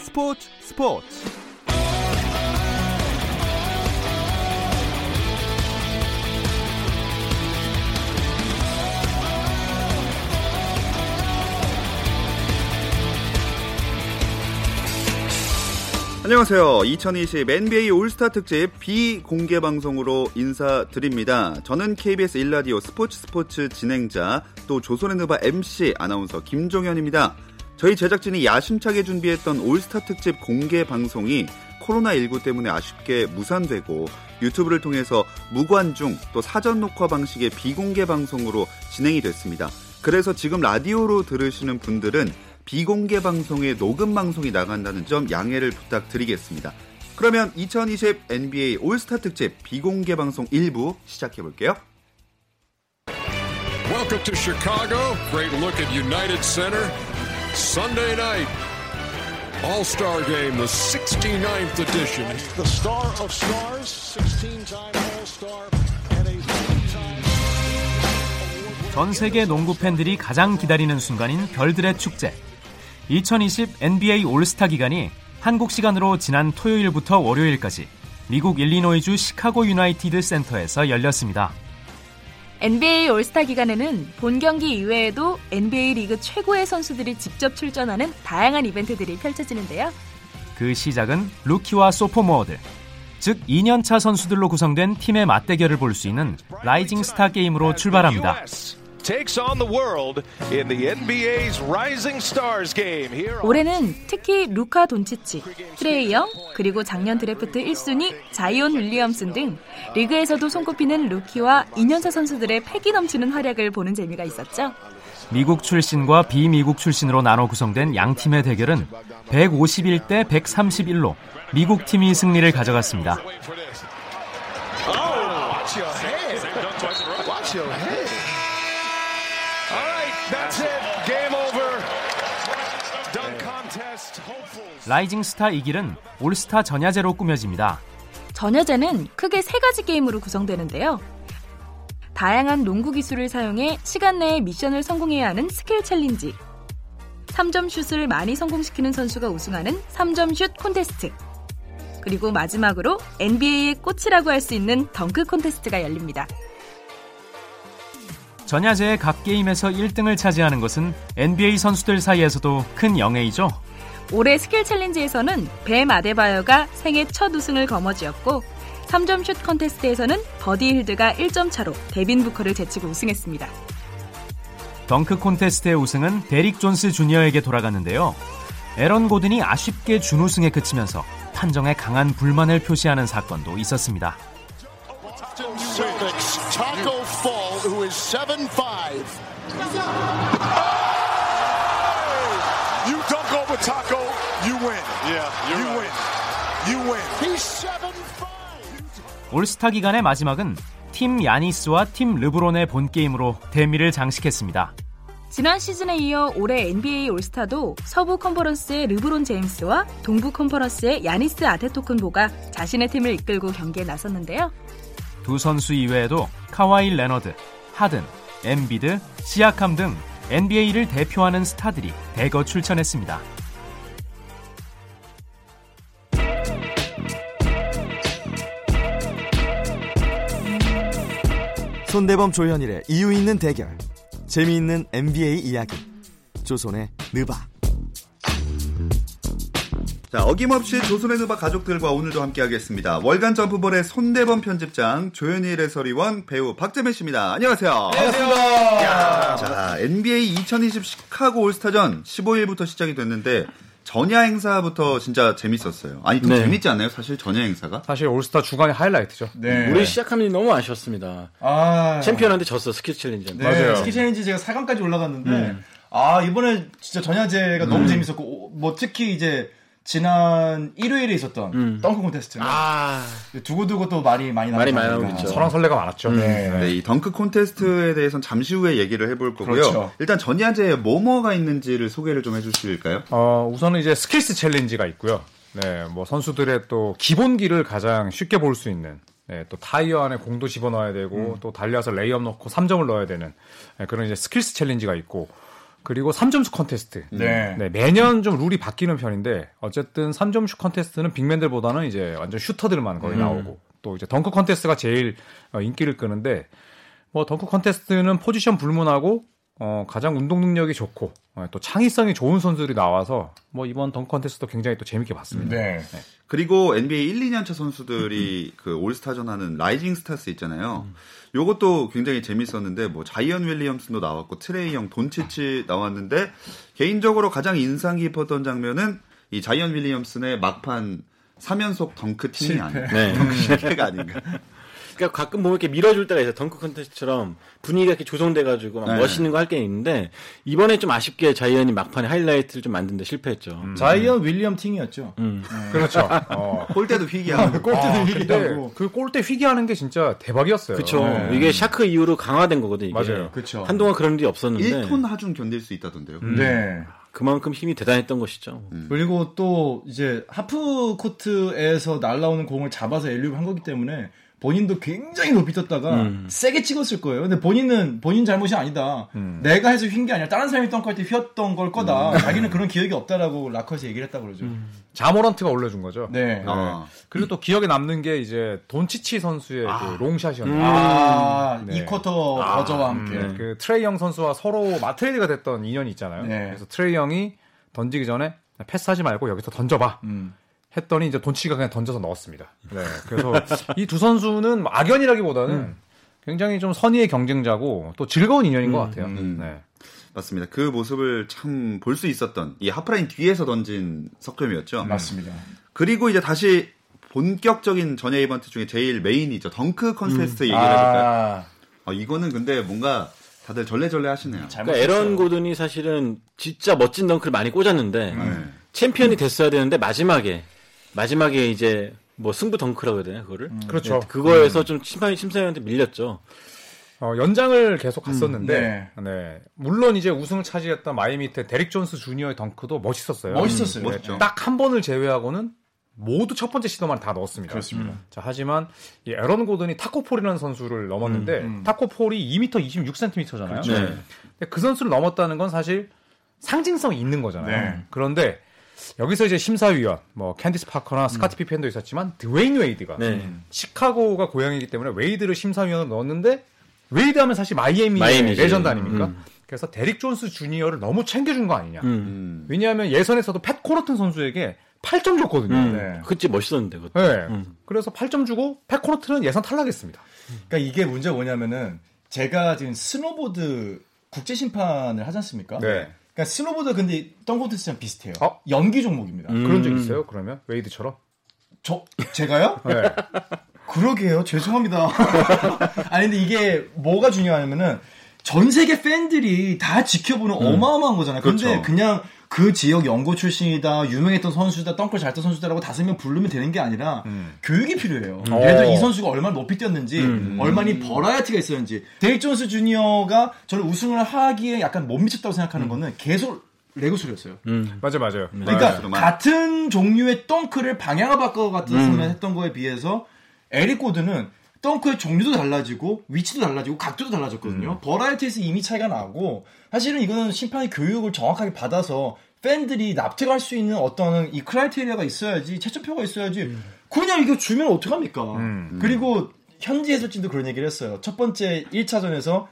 스포츠 스포츠 안녕하세요. 2020 NBA 올스타 특집 비공개 방송으로 인사드립니다. 저는 KBS 일라디오 스포츠 스포츠 진행자 또 조선의 누바 MC 아나운서 김종현입니다. 저희 제작진이 야심차게 준비했던 올스타 특집 공개 방송이 코로나19 때문에 아쉽게 무산되고 유튜브를 통해서 무관중 또 사전 녹화 방식의 비공개 방송으로 진행이 됐습니다. 그래서 지금 라디오로 들으시는 분들은 비공개 방송의 녹음 방송이 나간다는 점 양해를 부탁드리겠습니다. 그러면 2020 NBA 올스타 특집 비공개 방송 1부 시작해 볼게요. Welcome to Chicago. Great look at United Center. Sunday night. All-Star Game, the 69th edition. The star of stars, 16-time All-Star and a 전 세계 농구 팬들이 가장 기다리는 순간인 별들의 축제. 2020 NBA 올스타 기간이 한국 시간으로 지난 토요일부터 월요일까지 미국 일리노이주 시카고 유나이티드 센터에서 열렸습니다. NBA 올스타 기간에는 본 경기 이외에도 NBA 리그 최고의 선수들이 직접 출전하는 다양한 이벤트들이 펼쳐지는데요. 그 시작은 루키와 sophomore들, 즉 2년차 선수들로 구성된 팀의 맞대결을 볼 수 있는 Rising Star 게임으로 출발합니다. Takes on the world in the NBA's Rising Stars game here. 올해는 특히 루카 돈치치, 트레이 영, 그리고 작년 드래프트 1순위 자이온 윌리엄슨 등 리그에서도 손꼽히는 루키와 2년차 선수들의 패기 넘치는 활약을 보는 재미가 있었죠. 미국 출신과 비미국 출신으로 나눠 구성된 양 팀의 대결은 151대 131로 미국 팀이 승리를 가져갔습니다. Rising Star 익일은 올스타 전야제로 꾸며집니다. 전야제는 크게 세 가지 게임으로 구성되는데요. 다양한 농구 기술을 사용해 시간 내에 미션을 성공해야 하는 skill challenge, 3점 슛을 많이 성공시키는 선수가 우승하는 3점 슛 콘테스트, 그리고 마지막으로 NBA의 꽃이라고 할 수 있는 덩크 콘테스트가 열립니다. 전야제의 각 게임에서 1등을 차지하는 것은 NBA 선수들 사이에서도 큰 영예이죠. 올해 skill challenge에서는 뱀 아데바요가 생애 첫 우승을 거머쥐었고 3점 슛 컨테스트에서는 버디 힐드가 1점 차로 데빈 부커를 제치고 우승했습니다. 덩크 콘테스트의 우승은 데릭 존스 주니어에게 돌아갔는데요. 에런 고든이 아쉽게 준우승에 그치면서 판정에 강한 불만을 표시하는 사건도 있었습니다. 시카고 올스타 기간의 마지막은 팀 야니스와 팀 르브론의 본 게임으로 대미를 장식했습니다. 지난 시즌에 이어 올해 NBA 올스타도 서부 컨퍼런스의 르브론 제임스와 동부 컨퍼런스의 야니스 아테토쿤보가 자신의 팀을 이끌고 경기에 나섰는데요. 두 선수 이외에도 카와이 레너드, 하든, 엠비드, 시아캄 등 NBA를 대표하는 스타들이 대거 출전했습니다. 손대범 조현일의 이유 있는 대결 재미있는 NBA 이야기 조선의 느바 자 어김없이 조선의 누바 가족들과 오늘도 함께하겠습니다. 월간 점프볼의 손대범 편집장 조현일 해설위원 배우 박재민 씨입니다. 안녕하세요. 안녕하세요. 자 NBA 2020 시카고 올스타전 15일부터 시작이 됐는데 전야 행사부터 진짜 재밌었어요. 아니 더 네. 재밌지 않나요? 사실 전야 행사가? 사실 올스타 주간의 하이라이트죠. 네. 우리 시작하면 너무 아쉬웠습니다. 아, 챔피언한테 졌어 skills challenge. 네, 맞아요. skills challenge 제가 4강까지 올라갔는데 아 이번에 진짜 전야제가 너무 재밌었고 오, 뭐 특히 이제 지난 일요일에 있었던 덩크 콘테스트는 아 두고두고 또 말이 많이 나오다 많이. 나오겠죠. 설왕설래가 많았죠. 네. 네, 이 덩크 콘테스트에 대해서는 잠시 후에 얘기를 해볼 거고요. 그렇죠. 일단 전야제에 뭐뭐가 있는지를 소개를 좀 해주실까요? 어, 우선은 이제 skills challenge가 있고요. 네, 뭐 선수들의 또 기본기를 가장 쉽게 볼 수 있는 네, 또 타이어 안에 공도 집어넣어야 되고 또 달려서 레이업 넣고 3점을 넣어야 되는 네, 그런 이제 skills challenge가 있고 그리고 3점슛 컨테스트. 네. 네, 매년 좀 룰이 바뀌는 편인데 어쨌든 3점슛 컨테스트는 big man들보다는 이제 완전 슈터들만 거의 나오고 또 이제 덩크 컨테스트가 제일 어, 인기를 끄는데 뭐 덩크 컨테스트는 포지션 불문하고 어, 가장 운동 능력이 좋고 어, 또 창의성이 좋은 선수들이 나와서 뭐 이번 덩크 컨테스트도 굉장히 또 재밌게 봤습니다. 네. 그리고 NBA 1, 2년 차 선수들이 그 올스타전 하는 Rising Stars 있잖아요. 요것도 굉장히 재밌었는데 뭐 자이언 윌리엄슨도 나왔고 트레이 영, 돈치치 나왔는데 개인적으로 가장 인상 깊었던 장면은 이 자이언 윌리엄슨의 막판 3연속 덩크 팅이 아닌가. 네. 덩크 실패가 아닌가. 그러니까 가끔 보면 이렇게 밀어줄 때가 있어요. 덩크 컨테스트처럼 분위기가 이렇게 조성돼가지고 막 네. 멋있는 거 할 게 있는데 이번에 좀 아쉽게 자이언이 막판에 하이라이트를 좀 만드는데 실패했죠. 자이언 윌리엄팅이었죠. 음. 그렇죠. 어. 골대도 휘게 하고. 골대도 아, 휘게 하고. 근데 그 골대 휘게 하는 게 진짜 대박이었어요. 그쵸. 네. 이게 샤크 이후로 강화된 거거든, 이게. 맞아요. 그쵸. 한동안 그런 일이 없었는데. 1톤 하중 견딜 수 있다던데요. 네. 그만큼 힘이 대단했던 것이죠. 그리고 또 이제 하프 코트에서 날라오는 공을 잡아서 alley-oop 한 거기 때문에 본인도 굉장히 높이 떴다가 음. 세게 찍었을 거예요. 근데 본인은 본인 잘못이 아니다. 내가 해서 휜 게 아니라 다른 사람이 덩크할 때 휘었던 걸 거다. 자기는 그런 기억이 없다라고 라커에서 얘기를 했다고 그러죠. 자 모란트가 올려준 거죠. 네. 아. 그리고 또 기억에 남는 게 이제 돈치치 선수의 그 long shot이었는데 아, 네. 2쿼터 버저와 함께. 네, 그 트레이 영 선수와 서로 맞트레이드가 됐던 인연이 있잖아요. 네. 그래서 트레이 영이 던지기 전에 패스하지 말고 여기서 던져봐. 음. 했더니 이제 돈치치가 그냥 던져서 넣었습니다. 네. 그래서 이 두 선수는 뭐 악연이라기보다는 굉장히 좀 선의의 경쟁자고 또 즐거운 인연인 것 같아요. 음. 네. 맞습니다. 그 모습을 참 볼 수 있었던 이 하프라인 뒤에서 던진 석점이었죠. 맞습니다. 그리고 이제 다시 본격적인 전야 이벤트 중에 제일 메인이죠. 덩크 컨테스트 얘기를 해볼까요? 아, 아, 이거는 근데 뭔가 다들 절레절레 하시네요. 그러니까 에런 고든이 사실은 진짜 멋진 덩크를 많이 꽂았는데 네. 챔피언이 됐어야 되는데 마지막에 마지막에 이제 뭐 승부 덩크라고 해야 되나 그거를? 그렇죠. 네, 그거에서 좀 심판 심사위원한테 밀렸죠. 어, 연장을 계속 갔었는데, 네. 네. 물론 이제 우승을 차지했던 마이애미 히트 데릭 존스 주니어의 덩크도 멋있었어요. 멋있었어요. 멋있죠. 딱 한 번을 제외하고는 모두 첫 번째 시도만 다 넣었습니다. 그렇습니다. 자, 하지만 이 에런 고든이 타코 폴이라는 선수를 넘었는데 음, 음. 타코 폴이 2m 26cm잖아요. 그렇죠. 네. 그 선수를 넘었다는 건 사실 상징성이 있는 거잖아요. 네. 그런데 여기서 이제 심사위원 뭐 캔디스 파커나 스카티 피펜도 있었지만 드웨인 웨이드가 네. 시카고가 고향이기 때문에 웨이드를 심사위원으로 넣었는데 웨이드 하면 사실 마이애미의 마이애미지. 레전드 아닙니까? 음. 그래서 데릭 존스 주니어를 너무 챙겨준 거 아니냐. 음. 음. 왜냐하면 예선에서도 팻 코너튼 선수에게 8점 줬거든요. 음. 네. 그치 멋있었는데 그것도. 네. 음. 그래서 8점 주고 팻 코너튼은 예선 탈락했습니다. 그러니까 이게 문제가 뭐냐면은 제가 지금 스노보드 국제 심판을 하지 않습니까? 네. 그러니까 스노보드 근데 덩크 컨테스트랑 비슷해요. 어? 연기 종목입니다. 음. 그런 적 있어요? 그러면 웨이드처럼? 저 제가요? 네. 그러게요. 죄송합니다. 아니 근데 이게 뭐가 중요하냐면은 전 세계 팬들이 다 지켜보는 어마어마한 거잖아요. 근데 그렇죠. 그냥 그 지역 연고 출신이다, 유명했던 선수다, 덩크 잘하던 선수다라고 다섯 명 부르면 되는 게 아니라 교육이 필요해요. 음. 예를 들어 어. 이 선수가 얼마나 높이 뛰었는지, 얼마나 버라이어티가 있었는지. 데릭 존스 주니어가 저는 우승을 하기에 약간 못 미쳤다고 생각하는 거는 계속 leg through였어요. 음. 맞아, 맞아요. 그러니까 그렇구만. 같은 종류의 덩크를 방향을 바꿔 같은 했던 거에 비해서 에런 고든은 덩크의 종류도 달라지고 위치도 달라지고 각도도 달라졌거든요. 버라이어티에서 이미 차이가 나고 사실은 이거는 심판의 교육을 정확하게 받아서 팬들이 납득할 수 있는 어떤 이 criteria가 있어야지 채점표가 있어야지 그냥 이거 주면 어떡합니까? 그리고 현지 해설진도 그런 얘기를 했어요. 첫 번째 1차전에서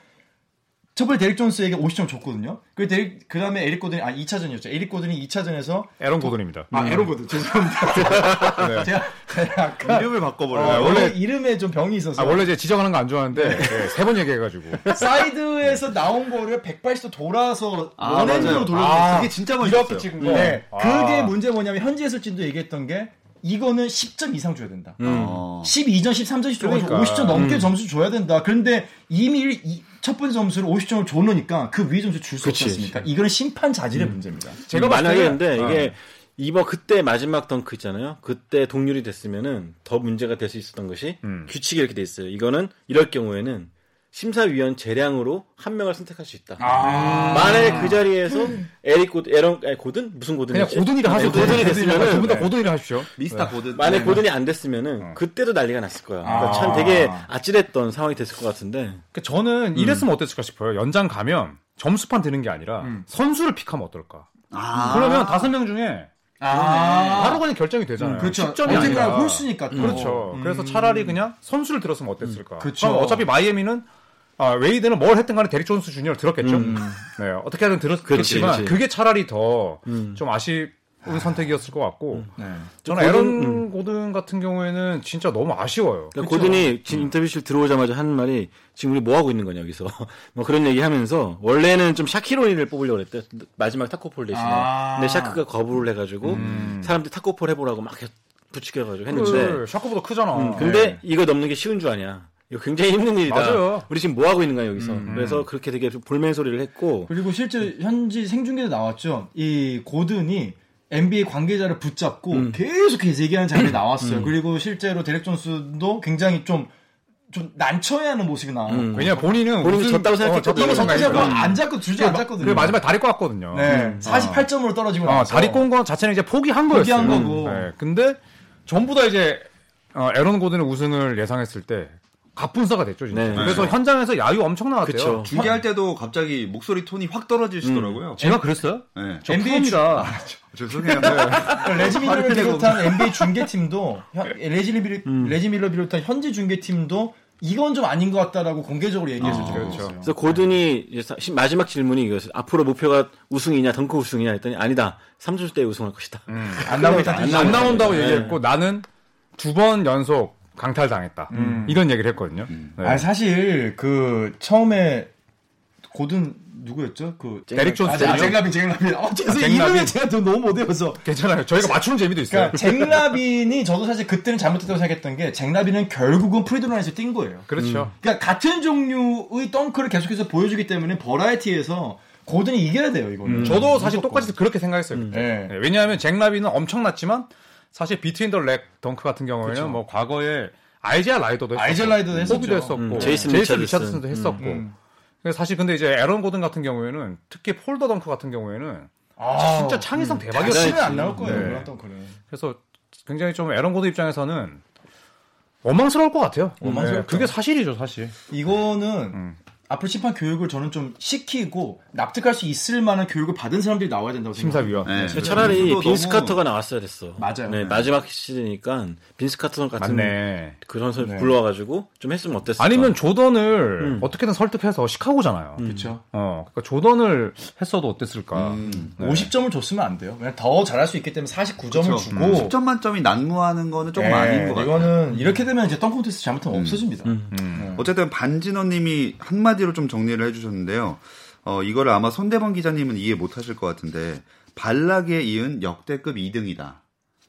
첫 번째 데릭 존스에게 50점 줬거든요. 그 데릭 그 다음에 에릭 고든이 아 2차전이었죠. 에릭 고든이 2차전에서 에런 고든입니다. 아 에릭 고든 죄송합니다. 네. 제가 제가 아까 이름을 바꿔버려요. 어, 원래- 이름에 좀 병이 있어서 아, 원래 제가 지적하는 거 안 좋아하는데 네, 세번 얘기해가지고. 사이드에서 나온 거를 180도 돌아서 아, one hand로. 돌려서 아, 그게 진짜 멋있었어요. 이렇게 찍은 거. 네. 아. 그게 문제 뭐냐면 현지 해설진도 얘기했던 게 이거는 10점 이상 줘야 된다. 어. 12점, 13점씩 줘가지고 그러니까. 50점 넘게 점수 줘야 된다. 그런데 이미 일- 이- 첫 번째 점수를 50점을 줘놓으니까 그 위에 점수 줄 수 없지 않습니까? 이거는 심판 자질의 문제입니다. 제가 만약에 근데 어. 이게 이번 그때 마지막 덩크 있잖아요. 그때 동률이 됐으면은 더 문제가 될 수 있었던 것이 음. 규칙이 이렇게 돼 있어요. 이거는 이럴 경우에는 심사위원 재량으로 한 명을 선택할 수 있다. 아. 만약에 그 자리에서 에릭 고든, 에런 아니, 고든 무슨 고든이 그냥 고든이라 하죠. 고든이 됐으면은 두분 다 고든이라 하십시오. 미스터 고든. 만약 네. 고든이 안 됐으면은 그때도 난리가 났을 거야. 그러니까 아. 참 되게 아찔했던 상황이 됐을 것 같은데. 그러니까 저는 이랬으면 어땠을까 싶어요. 연장 가면 점수판 드는 게 아니라 선수를 픽하면 어떨까? 아. 그러면 다섯 명 중에 아. 바로 그냥 결정이 되잖아요. 그렇죠. 10점이 언젠가. 홀수니까 또. 그렇죠. 그래서 차라리 그냥 선수를 들었으면 어땠을까? 그렇죠. 그럼 어차피 마이애미는 아, 웨이드는 뭘 했든 간에 데릭 존스 주니어를 들었겠죠. 네, 어떻게 하든 들었겠지만. 그게 차라리 더좀 아쉬운 선택이었을 것 같고 네. 저는 고든, 에런 고든 같은 경우에는 진짜 너무 아쉬워요. 그러니까 고든이 지금 인터뷰실 들어오자마자 하는 말이 지금 우리 뭐 하고 있는 거냐 여기서 뭐 그런 얘기 하면서 원래는 좀 샤킬 오닐을 뽑으려고 그랬대 마지막 타코 폴 대신에 아. 근데 샤크가 거부를 해가지고 사람들 이 타코 폴 해보라고 막 부추겨가지고 했는데 그래, 샤크보다 크잖아. 음, 근데 네. 이거 넘는 게 쉬운 줄 아냐 이거 굉장히 힘든 일이다 맞아요. 우리 지금 뭐 하고 있는 거야 여기서 그래서 그렇게 되게 좀 볼멘 소리를 했고 그리고 실제 현지 생중계도 나왔죠. 이 고든이 NBA 관계자를 붙잡고 계속 계속 얘기하는 장면이 나왔어요. 그리고 실제로 데렉 존스도 굉장히 좀, 좀 난처해하는 모습이 나와요. 왜냐 본인은 본인이 우승- 졌다고 어, 생각했거든요. 졌다고 안 잡고 주지 않았거든요. 그리고 마지막에 다리 꼬았거든요. 네, 48점으로 떨어지고 어, 나서 다리 꼰거 자체는 이제 포기한 거였어요. 포기한 거고. 네, 근데 전부 다 이제 어, 에런 고든의 우승을 예상했을 때 갑분싸가 됐죠, 진짜. 네. 그래서 현장에서 야유 엄청 나왔대요. 그쵸. 중계할 때도 갑자기 목소리 톤이 확 떨어지시더라고요. 제가 그랬어요? 네. 저 NBA 프로입니다. 죄송해요. 레지 밀러를 화를 내고. 비롯한 NBA 중계팀도 현- 레지, 밀러, 레지 밀러 비롯한 현지 중계팀도 이건 좀 아닌 것 같다라고 공개적으로 얘기했었죠. 그렇죠. 그래서 고든이 이제 사- 시- 마지막 질문이 이거였어요 앞으로 목표가 우승이냐 덩크 우승이냐 했더니 아니다 3주 때 우승할 것이다 안 나오겠다. 안, 안 나온다고 얘기했고 나는 두 번 연속 강탈당했다. 이런 얘기를 했거든요. 네. 아 사실 그 처음에 고든 누구였죠? 그 데릭 존스. 아, 잭 라빈 잭 라빈. 어, 죄송해요. 잭 라빈. 이름이 제가 또 너무 못 외워서. 괜찮아요. 저희가 맞추는 재미도 있어요. 그러니까 잭 라빈이 저도 사실 그때는 잘못했다고 생각했던 게 잭 라빈은 결국은 free throw line에서 뛴 거예요. 그렇죠. 그러니까 같은 종류의 덩크를 계속해서 보여주기 때문에 variety에서 고든이 이겨야 돼요, 이거는. 저도 사실 똑같이 그렇게 생각했어요. 그때. 네. 네, 왜냐하면 잭 라빈은 엄청났지만 사실 between the leg 덩크 같은 경우에는 뭐 과거에 아이재아 라이더도 했었고 아이재아 라이더도 했었죠. 했었고 음, 제이슨 제이슨 리차드슨. 리차드슨도 했었고 음. 그래서 사실 근데 이제 에런 고든 같은 경우에는 특히 폴더 덩크 같은 경우에는 아, 진짜 창의성 다시는 대박이었어요. 안 나올 거예요, 네. 덩크는. 그래서 굉장히 좀 에런 고든 입장에서는 원망스러울 것 같아요. 원망스럽죠. 네, 그게 사실이죠, 사실. 이거는 음. 앞으로 심판 교육을 저는 좀 시키고 납득할 수 있을 만한 교육을 받은 사람들이 나와야 된다고 생각해요. 심사위원. 네. 근데 차라리 그거 빈스 카터가 나왔어야 됐어. 맞아요. 네, 네. 마지막 시즌이니까 빈스 카터 같은 맞네. 그런 선수 네. 불러와가지고 좀 했으면 어땠을까? 아니면 조던을 음. 어떻게든 설득해서 시카고잖아요. 그렇죠. 어, 그러니까 조던을 했어도 어땠을까. 음. 네. 50점을 줬으면 안 돼요. 그냥 더 잘할 수 있기 때문에 49점을 그렇죠. 주고 10점 만점이 난무하는 거는 조금 네, 아닌 것 같아요. 이거는 이렇게 되면 이제 덩크 콘테스트 잘못하면 없어집니다. 음. 어쨌든 반진호님이 한마디 로 좀 정리를 해주셨는데요. 어, 이거를 아마 손대범 기자님은 이해 못하실 것 같은데 발락에 이은 역대급 2등이다.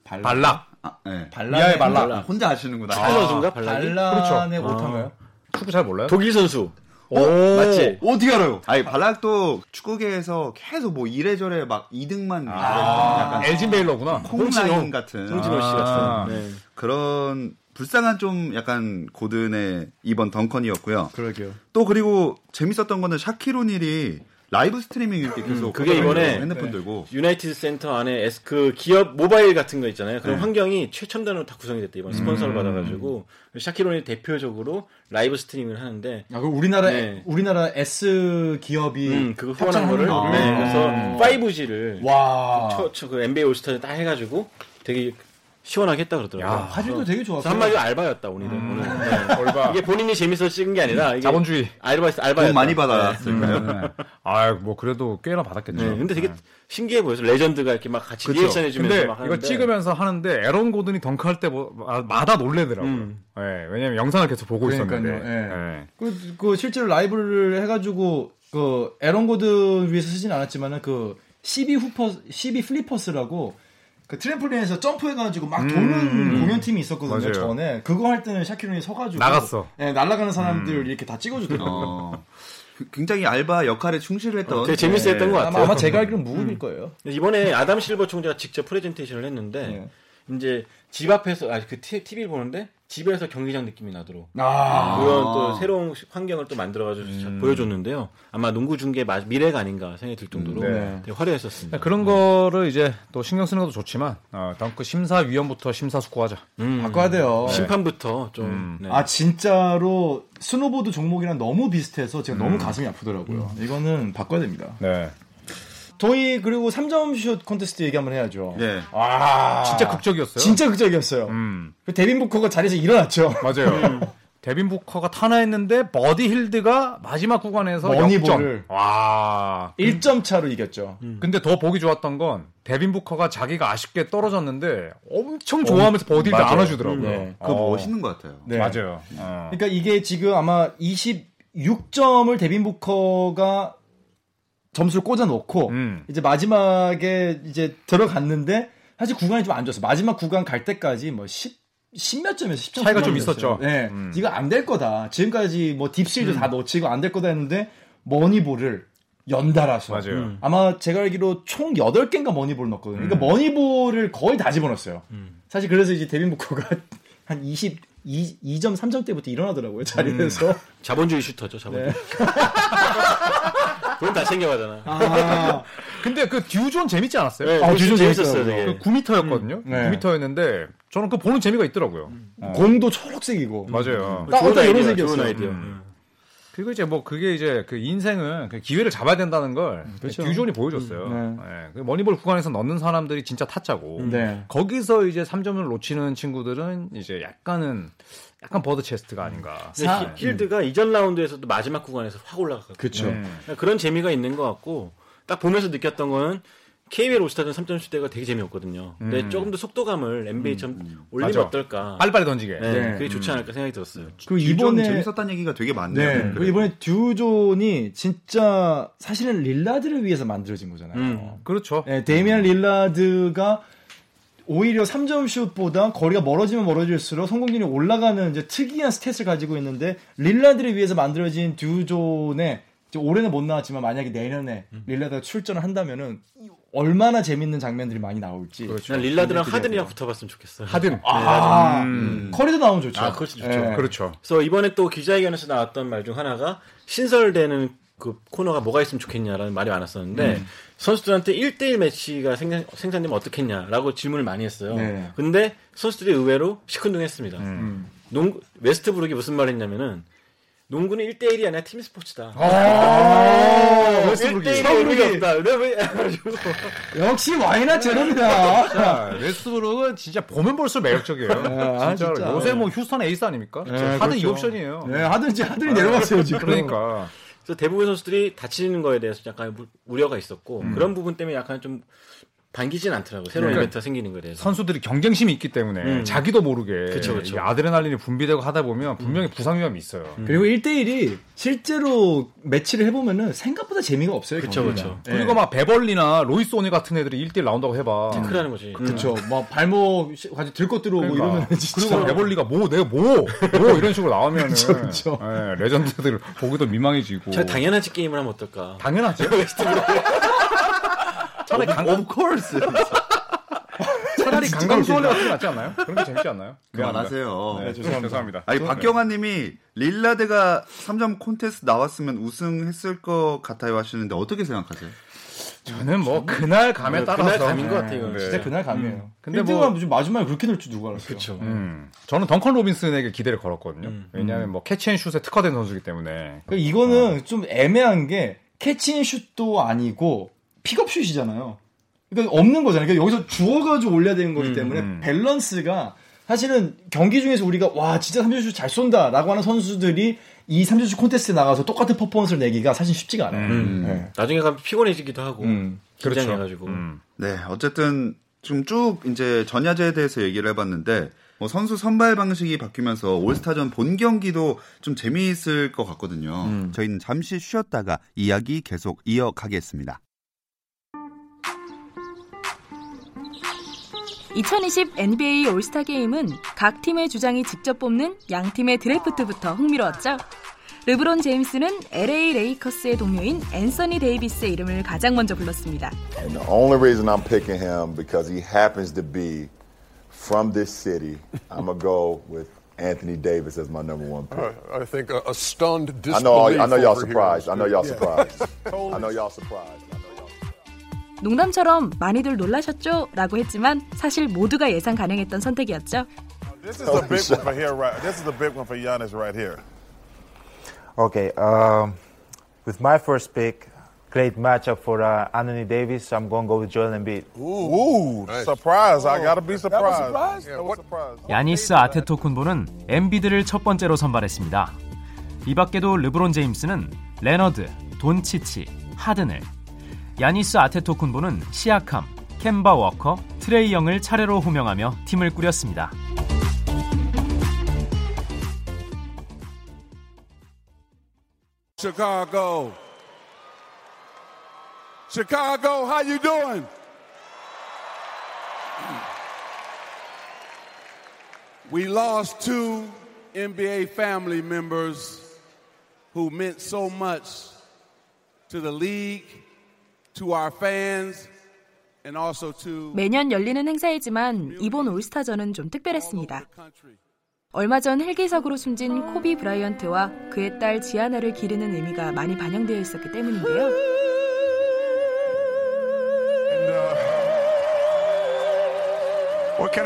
발락. 아, 네. 발란의 아, 혼자 아시는구나. 타일러즈인가 발락이? 발란의 그렇죠. 못한가요? 축구 잘 몰라요? 독일 선수. 오, 맞지? 어떻게 알아요? 아니 발락도 축구계에서 계속 뭐 이래저래 막 2등만 아, 약간 엘진 베일러구나. 콩라인 같은 송진호 씨 아. 같은. 네. 그런 불쌍한 좀 약간 고든의 이번 덩컨이었고요. 그러게요. 또 그리고 재밌었던 거는 샤키로닐이 라이브 스트리밍 이렇게 계속 그게 하더라고요. 이번에 핸드폰 들고 유나이티드 센터 안에 S 그 기업 모바일 같은 거 있잖아요. 그런 네. 환경이 최첨단으로 다 구성이 됐대 이번 스폰서를 받아가지고 샤킬 오닐이 대표적으로 라이브 스트리밍을 하는데 아, 그 우리나라 네. 우리나라 S 기업이 음, 그거 후원한 거를 거를? 네, 아. 그래서 5G를 와. 저, 저, 그 NBA 올스타에 딱 해가지고 되게 시원하게 했다 그러더라고요. 야, 화질도 되게 좋았어요. 한마디로 알바였다 오늘은. 오늘. 네. 이게 본인이 재밌어서 찍은 게 아니라 이게 자본주의. 알바 알바였다. 돈 많이 받았을까요? 네. 아, 뭐 그래도 꽤나 받았겠죠. 네, 근데 되게 신기해 보여서 legend가 이렇게 막 같이 그쵸. 리액션 해주면서 근데 막 이거 하는데 찍으면서 하는데 에런 고든이 덩크할 때마다 놀래더라고요. 음. 예, 왜냐면 영상을 계속 보고 그러니까요, 있었는데. 예. 예. 그, 그 실제로 라이브를 해가지고 그 에런 고든 위해서 쓰진 않았지만은 그 CB 후퍼 CB 플리퍼스라고 그 트램폴린에서 점프해가지고 막 도는 공연팀이 있었거든요 맞아요. 전에 그거 할 때는 샤킬 오닐이 서가지고 나갔어. 네, 날아가는 사람들 이렇게 다 찍어주더라고요. 어, 그- 굉장히 알바 역할에 충실을 했던 되게 재밌어 했던 것 아마, 같아요. 아마 제가 알기로는 무급일 거예요. 이번에 아담 실버 총재가 직접 프레젠테이션을 했는데 네. 이제 집 앞에서 아 그 TV를 보는데 집에서 경기장 느낌이 나도록 아. 그런 또 새로운 환경을 또 만들어가지고 음. 보여줬는데요. 아마 농구 중계 마- 미래가 아닌가 생각이 들 정도로 네. 되게 화려했었습니다. 그런 거를 이제 또 신경 쓰는 것도 좋지만 어, 덩크 심사위원부터 심사숙고하자. 음. 바꿔야 돼요. 심판부터 좀 음. 네. 아 진짜로 스노보드 종목이랑 너무 비슷해서 제가 너무 가슴이 아프더라고요. 이거는 바꿔야 됩니다. 네. 저희 그리고 3점 슛 콘테스트 얘기 한번 해야죠. 예. 아 진짜 극적이었어요. 진짜 극적이었어요. 음. 그 데빈 부커가 자리에서 일어났죠. 맞아요. 데빈 부커가 타나 했는데 버디 힐드가 마지막 구간에서 money ball을. 역전. 와. 1점 차로 이겼죠. 근데 더 보기 좋았던 건 데빈 부커가 자기가 아쉽게 떨어졌는데 엄청 좋아하면서 버디를 맞아요. 안아주더라고요. 네. 그거 어. 멋있는 것 같아요. 네. 맞아요. 어. 그러니까 이게 지금 아마 26점을 데빈 부커가 점수를 꽂아 놓고 음. 이제 마지막에 이제 들어갔는데 사실 구간이 좀 안 좋았어. 마지막 구간 갈 때까지 뭐 10, 10몇 점에서 10점 차이가 좀. 있었죠. 네. 음. 이거 안 될 거다. 지금까지 뭐 딥실도 다 놓치고 안 될 거다 했는데 머니볼을 연달아서 맞아요. 음. 아마 제가 알기로 총 8개인가 머니볼 넣었거든요. 그러니까 머니볼을 거의 다 집어넣었어요. 사실 그래서 이제 데빈 부커가 한 20, 2, 2점, 3점 때부터 일어나더라고요. 자리에서. 자본주의 슈터죠. 자본주의. 그 건다 챙겨가잖아. 아, 근데 그 Dew Zone 재밌지 않았어요? 네, 아, 아, Dew Zone 재밌었어요. 되게. 그 9m였거든요. 네. 9m였는데 저는 그 보는 재미가 있더라고요. 공도 초록색이고. 맞아요. 딱 좋은 어떤 이런 아이디어, 색이었어요. 음. 그리고 이제 뭐 그게 이제 그 인생은 그 기회를 잡아야 된다는 걸 그렇죠. Dew Zone이 보여줬어요. 음, 예, 그 money ball 구간에서 넣는 사람들이 진짜 타짜고 네. 거기서 이제 3점을 놓치는 친구들은 이제 약간은 약간 bird chest가 아닌가. 근데 사- 히- 힐드가 이전 라운드에서도 마지막 구간에서 확 올라갔거든요. 그쵸. 음. 그런 재미가 있는 것 같고 딱 보면서 느꼈던 거는 KBL 올스타전 3점 슛 대회가 되게 재미없거든요. 근데 음. 조금 더 속도감을 NBA처럼 올리면 맞아. 어떨까? 빨리빨리 던지게. 네, 네. 그게 좋지 않을까 생각이 들었어요. 그리고 이번에 이번에 재밌었다는 얘기가 되게 많네요. 네. 그리고 이번에 Dew Zone이 진짜 사실은 릴라드를 위해서 만들어진 거잖아요. 음. 그렇죠. 네, 데미안 릴라드가 오히려 3점 슛보다 거리가 멀어지면 멀어질수록 성공률이 올라가는 이제 특이한 스탯을 가지고 있는데 릴라드를 위해서 만들어진 듀존에 올해는 못 나왔지만 만약에 내년에 릴라드가 출전을 한다면은 얼마나 재밌는 장면들이 많이 나올지. 그렇죠. 난 릴라드랑 하든이랑. 붙어봤으면 좋겠어요. 하든. 아, 음. 커리도 나오면 좋죠. 아, 그렇죠. 네. 그렇죠. 그래서 이번에 또 기자회견에서 나왔던 말 중 하나가 신설되는 그 코너가 뭐가 있으면 좋겠냐라는 말이 많았었는데 음. 선수들한테 1대1 매치가 생산, 생산되면 어떻겠냐라고 질문을 많이 했어요. 네. 근데 선수들이 의외로 시큰둥했습니다. 음. 농구, 웨스트브룩이 무슨 말 했냐면은 농구는 1대1이 아니라 팀 스포츠다. 아, 1대1이 의미가 없다. 그래가지고 역시 Why Not Zero입니다. 자, 웨스트브룩은 진짜 보면 볼수록 매력적이에요. 아, 진짜로. 진짜. 요새 뭐 휴스턴 에이스 아닙니까? 네, 이 그렇죠. 옵션이에요. 네, 하든지 하든이 내려갔어요, 지금. 그러니까. 그래서 대부분 선수들이 다치는 거에 대해서 약간 우- 우려가 있었고 음. 그런 부분 때문에 약간 좀 반기진 않더라고요. 새로운 그러니까 이벤트가 생기는 거에 대해서. 선수들이 경쟁심이 있기 때문에 음. 자기도 모르게 그쵸, 그쵸. 이 아드레날린이 분비되고 하다 보면 분명히 부상 위험이 있어요. 그리고 1대1이 실제로 매치를 해보면은 생각보다 재미가 없어요. 그쵸. 그쵸. 네. 그리고 막 베벌리나 로이스 오니 같은 애들이 1대1 나온다고 해봐. 태클하는 거지. 그쵸. 막 발목 시- 가지고 들것 들어오고 그러니까. 이러면 진짜. 그리고 베벌리가 뭐 내가 뭐, 뭐 이런 식으로 나오면은 그쵸, 그쵸. 예, 레전드들 보기도 민망해지고. 저 당연한 게임을 하면 어떨까? 당연하죠. 차라리 강, Of course. 차라리 강강수원에 같은 게 낫지 않나요? 그런 게 재밌지 않나요? 그만하세요. 네, 네, 죄송합니다. 죄송합니다. 아니 박경환님이 릴라드가 3점 콘테스트 나왔으면 우승했을 것 같아요 하시는데 어떻게 생각하세요? 저는 뭐 그날 감에 네, 따라서 그날 감인 것 같아요, 이건. 진짜 그날 감이에요. 근데 근데 뭐- 뭐 마지막에 그렇게 넣을 줄 누가 알았어요. 그쵸. 음, 저는 덩컨 로빈슨에게 기대를 걸었거든요. 음. 왜냐하면 뭐 catch and shoot에 특화된 선수이기 때문에. 그러니까 이거는 좀 애매한 게 catch and shoot도 아니고 픽업슛이잖아요. 그러니까 없는 거잖아요. 그러니까 여기서 주워가지고 올려야 되는 거기 음, 때문에 음. 밸런스가 사실은 경기 중에서 우리가 와 진짜 3점슛 잘 쏜다라고 하는 선수들이 이 3점슛 콘테스트에 나가서 똑같은 퍼포먼스를 내기가 사실 쉽지가 않아요. 음. 네. 나중에 가면 피곤해지기도 하고 음. 긴장해가지고. 음. 네, 어쨌든 지금 쭉 이제 전야제에 대해서 얘기를 해봤는데 뭐 선수 선발 방식이 바뀌면서 올스타전 본 경기도 좀 재미있을 것 같거든요. 저희는 잠시 쉬었다가 이야기 계속 이어가겠습니다. 2020 NBA 올스타 게임은 각 팀의 주장이 직접 뽑는 양 팀의 드래프트부터 흥미로웠죠. 르브론 제임스는 LA 레이커스의 동료인 앤서니 데이비스의 이름을 가장 먼저 불렀습니다. And the only reason I'm picking him because he happens to be from this city. I'm gonna go with Anthony Davis as my number one pick. I think a, a stunned I disbelief. know, I know y'all surprised. is I know y'all surprised. I know y'all surprised. 농담처럼 많이들 놀라셨죠? 라고 했지만 사실 모두가 예상 가능했던 선택이었죠. This is a big one for here, right? This is a big one for Giannis right here. Okay, um, with my first pick, great matchup for uh, Anthony Davis. I'm going to go with Joel Embiid. Ooh, surprise! I gotta be surprised. surprise? Yeah, what surprise? 야니스 아테토쿤보는 엠비드를 첫 번째로 선발했습니다. 이 밖에도 르브론 제임스는 레너드, 돈치치, 하든을, 야니스 아테토쿤보는 시아캄, 캔바 워커, 트레이 영을 차례로 호명하며 팀을 꾸렸습니다. Chicago. Chicago, how you doing? We lost two NBA family members who meant so much to the league, 매년 열리는 행사이지만 이번 올스타전은 좀 특별했습니다. 얼마 전 헬기석으로 숨진 코비 브라이언트와 그의 딸 지아나를 기르는 의미가 많이 반영되어 있었기 때문인데요. Can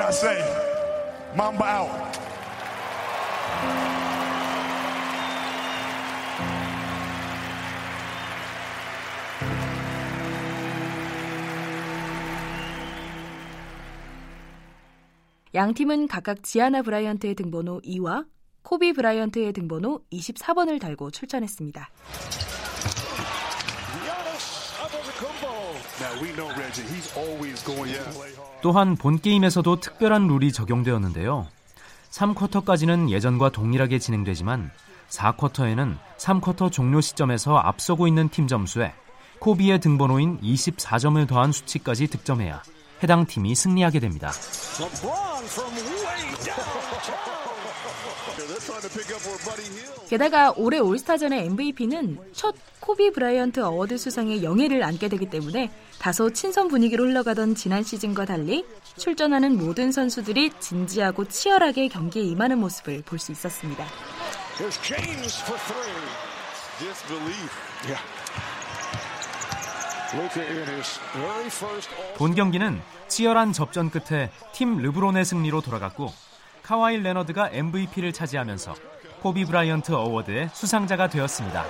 양 팀은 각각 지아나 브라이언트의 등번호 2와 코비 브라이언트의 등번호 24번을 달고 출전했습니다. 또한 본 게임에서도 특별한 룰이 적용되었는데요. 3쿼터까지는 예전과 동일하게 진행되지만 4쿼터에는 3쿼터 종료 시점에서 앞서고 있는 팀 점수에 코비의 등번호인 24점을 더한 수치까지 득점해야 해당 팀이 승리하게 됩니다. 게다가 올해 올스타전의 MVP는 첫 코비 브라이언트 award 수상의 영예를 안게 되기 때문에 다소 친선 분위기로 흘러가던 지난 시즌과 달리 출전하는 모든 선수들이 진지하고 치열하게 경기에 임하는 모습을 볼 수 있었습니다. Here's James for three. Disbelief. Yeah. Luka in his very first all 본 경기는 치열한 접전 끝에 팀 르브론의 승리로 돌아갔고 카와이 레너드가 MVP를 차지하면서 코비 브라이언트 어워드의 수상자가 되었습니다.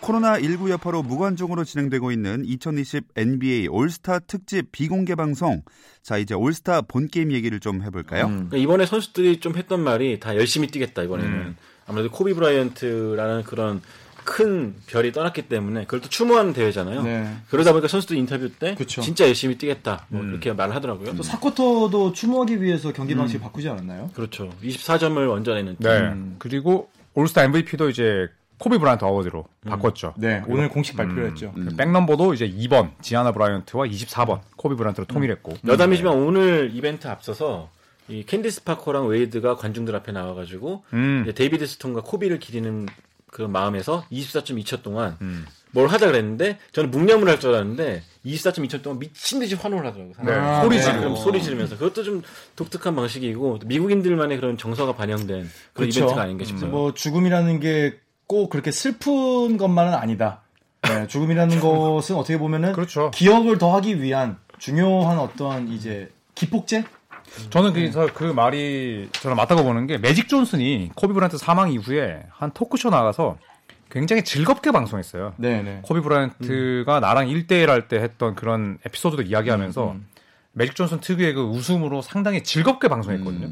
코로나19 여파로 무관중으로 진행되고 있는 2020 NBA 올스타 특집 비공개 방송. 자, 이제 올스타 본 게임 얘기를 좀 해볼까요? 그러니까 이번에 선수들이 좀 했던 말이 다 열심히 뛰겠다 이번에는 아무래도 코비 브라이언트라는 그런 큰 별이 떠났기 때문에 그걸 또 추모하는 대회잖아요. 네. 그러다 보니까 선수들 인터뷰 때 그쵸. 진짜 열심히 뛰겠다 뭐 이렇게 말을 하더라고요. 또 4쿼터도 추모하기 위해서 경기 방식을 바꾸지 않았나요? 그렇죠. 24점을 먼저 내는 팀. 네. 그리고 올스타 MVP도 이제 코비 브라이언트 award로 바꿨죠. 네, 오늘 공식 발표를 했죠. 그 백넘버도 이제 2번 지아나 브라이언트와 24번 코비 브라이언트로 통일했고. 여담이지만 오늘 이벤트 앞서서 이 캔디스 파커랑 웨이드가 관중들 앞에 나와가지고 음. 데이비드 스턴과 코비를 기리는 그 마음에서 24.2초 동안 음. 뭘 하자 그랬는데 저는 묵념을 할 줄 알았는데 24.2초 동안 미친 듯이 환호를 하더라고요. 네. 소리 네. 그럼 소리 지르면서 그것도 좀 독특한 방식이고 미국인들만의 그런 정서가 반영된 그런 그쵸. 이벤트가 아닌가 싶어요. 뭐 죽음이라는 게 꼭 그렇게 슬픈 것만은 아니다. 네, 죽음이라는 것은 어떻게 보면은 그렇죠. 기억을 더하기 위한 중요한 어떤 이제 기폭제? 저는 그래서 그 말이 저는 맞다고 보는 게 매직 존슨이 코비 브라이언트 사망 이후에 한 토크쇼 나가서 굉장히 즐겁게 방송했어요. 네, 네. 코비 브라이언트가 나랑 1대1 할 때 했던 그런 에피소드도 이야기하면서 매직 존슨 특유의 그 웃음으로 상당히 즐겁게 방송했거든요.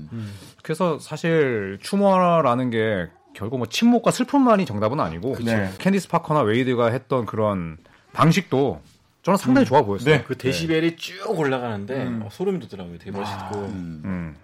그래서 사실 추모라는 게 결국 뭐 침묵과 슬픔만이 정답은 아니고 네. 캔디스 파커나 웨이드가 했던 그런 방식도 저는 상당히 좋아 보였어요. 네. 그 데시벨이 쭉 올라가는데 어, 소름이 돋더라고요. 되게 멋있고. 음.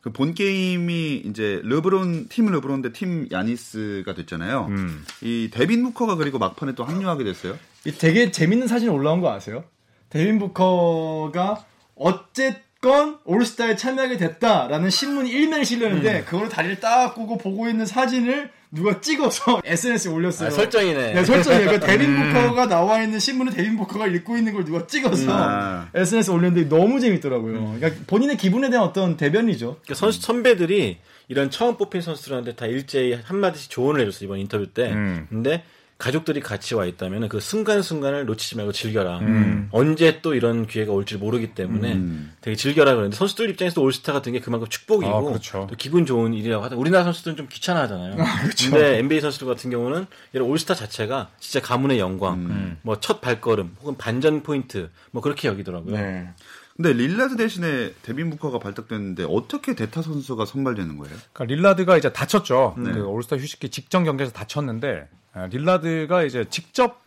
그 본 게임이 이제 르브론 팀 르브론 대 팀 야니스가 됐잖아요. 음. 이 데빈 부커가 그리고 막판에 또 합류하게 됐어요. 이 되게 재밌는 사진 올라온 거 아세요? 데빈 부커가 어쨌건 올스타에 참여하게 됐다라는 신문 일면에 실렸는데 그거를 다리를 딱 꼬고 보고 있는 사진을 누가 찍어서 SNS에 올렸어요. 아, 설정이네. 네, 설정이에요. 그러니까 데빈 음. 부커가 나와 있는 신문을 데빈 부커가 읽고 있는 걸 누가 찍어서 아. SNS에 올렸는데 너무 재밌더라고요. 그러니까 본인의 기분에 대한 어떤 대변이죠. 그러니까 선수 선배들이 이런 처음 뽑힌 선수들한테 다 일제히 한 마디씩 조언을 해줬어 요 이번 인터뷰 때. 음. 근데 가족들이 같이 와 있다면 그 순간순간을 놓치지 말고 즐겨라. 음. 언제 또 이런 기회가 올지 모르기 때문에 음. 되게 즐겨라 그러는데 선수들 입장에서 올스타가 된게 그만큼 축복이고 아, 그렇죠. 또 기분 좋은 일이라고 하다. 우리나라 선수들은 좀 귀찮아 하잖아요. 아, 그렇죠. 근데 NBA 선수들 같은 경우는 이런 올스타 자체가 진짜 가문의 영광, 음. 뭐첫 발걸음 혹은 반전 포인트 뭐 그렇게 여기더라고요. 네. 근데 릴라드 대신에 데빈 부커가 발탁됐는데 어떻게 대타 선수가 선발되는 거예요? 그러니까 릴라드가 이제 다쳤죠. 네. 그 올스타 휴식기 직전 경기에서 다쳤는데 아, 릴라드가 이제 직접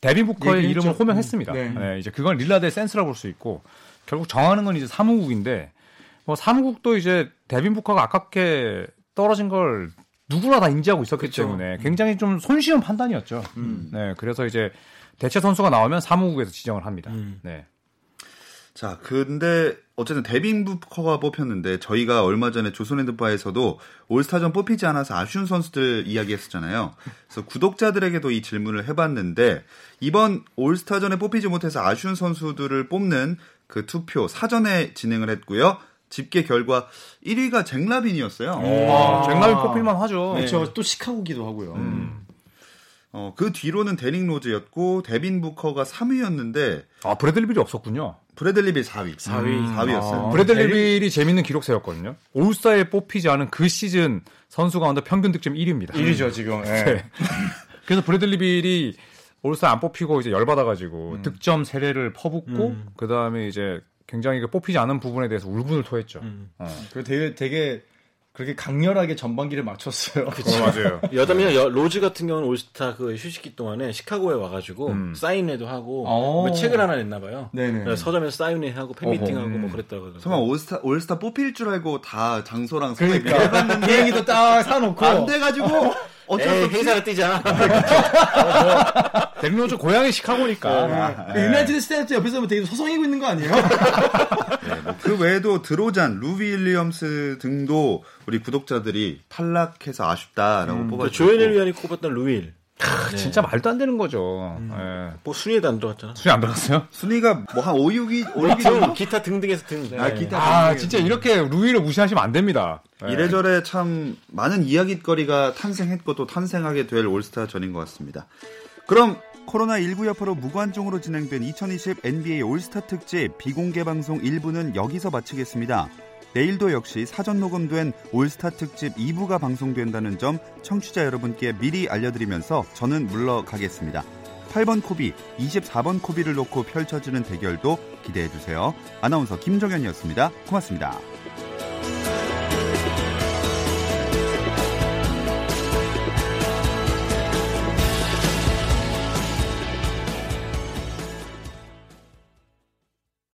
데빈 부커의. 이름을 호명했습니다. 음, 네. 네, 이제 그건 릴라드의 센스라고 볼 수 있고 결국 정하는 건 이제 사무국인데 뭐 사무국도 이제 데빈 부커가 아깝게 떨어진 걸 누구나 다 인지하고 있었기 그쵸. 때문에 굉장히 좀 손쉬운 판단이었죠. 네, 그래서 이제 대체 선수가 나오면 사무국에서 지정을 합니다. 네. 자, 근데 어쨌든 데빈 부커가 뽑혔는데 저희가 얼마 전에 조선핸드바에서도 올스타전 뽑히지 않아서 아쉬운 선수들 이야기했었잖아요. 그래서 구독자들에게도 이 질문을 해봤는데 이번 올스타전에 뽑히지 못해서 아쉬운 선수들을 뽑는 그 투표 사전에 진행을 했고요. 집계 결과 1위가 잭라빈이었어요. 아, 잭라빈 뽑힐만 하죠. 그렇죠. 또 시카고기도 하고요. 어, 그 뒤로는 데릭 로즈였고 데빈 부커가 3위였는데 아 브래들리 빌이 없었군요. 브래들리 빌 4위. 4위. 4위였어요. 아, 브래들리 빌이 재밌는 기록 세웠거든요. 올스타에 뽑히지 않은 그 시즌 선수 가운데 평균 득점 1위입니다. 1위죠 지금. 예. 네. 그래서 브래들리 빌이 올스타 안 뽑히고 이제 열받아가지고 음. 득점 세례를 퍼붓고 그 다음에 이제 굉장히 그 뽑히지 않은 부분에 대해서 울분을 토했죠. 음. 어. 그 되게 되게 그렇게 강렬하게 전반기를 마쳤어요. 어, 맞아요. 여담이나 여- 로즈 같은 경우는 올스타 그 휴식기 동안에 시카고에 와가지고 음. 사인회도 하고 어. 뭐 책을 하나 냈나 봐요. 네네. 서점에서 사인회 하고 팬미팅하고. 뭐 그랬다고 하더라고요. 설마 올스타, 올스타 뽑힐 줄 알고 다 장소랑 그러니까 비행기도 딱 사놓고 안 돼가지고 어쩔 수 행사를 뛰자. 데릭 로즈 고향이 시카고니까. 그 유나이티드 센터 옆에서 보면 되게 서성이고 있는 거 아니에요? 그 외에도 드로잔, 루비 윌리엄스 등도 우리 구독자들이 탈락해서 아쉽다라고 뽑아주고 조현일 위원이 꼽았던 루일. 네. 진짜 말도 안 되는 거죠. 음. 예. 뭐 순위에도 안 들어갔잖아. 수이 안 들어갔어요? 순위가 뭐 한 5, 6위, 5, 6위 등, 정도? 기타 등등에서 등. 아, 네. 기타 아 등등에서. 진짜 이렇게 루이를 무시하시면 안 됩니다. 예. 이래저래 참 많은 이야깃거리가 탄생했고 또 탄생하게 될 올스타 전인 것 같습니다. 그럼 코로나19 여파로 무관중으로 진행된 2020 NBA 올스타 특집 비공개 방송 1부는 여기서 마치겠습니다. 내일도 역시 사전 녹음된 올스타 특집 2부가 방송된다는 점 청취자 여러분께 미리 알려드리면서 저는 물러가겠습니다. 8번 코비, 24번 코비를 놓고 펼쳐지는 대결도 기대해 주세요. 아나운서 김정현이었습니다. 고맙습니다.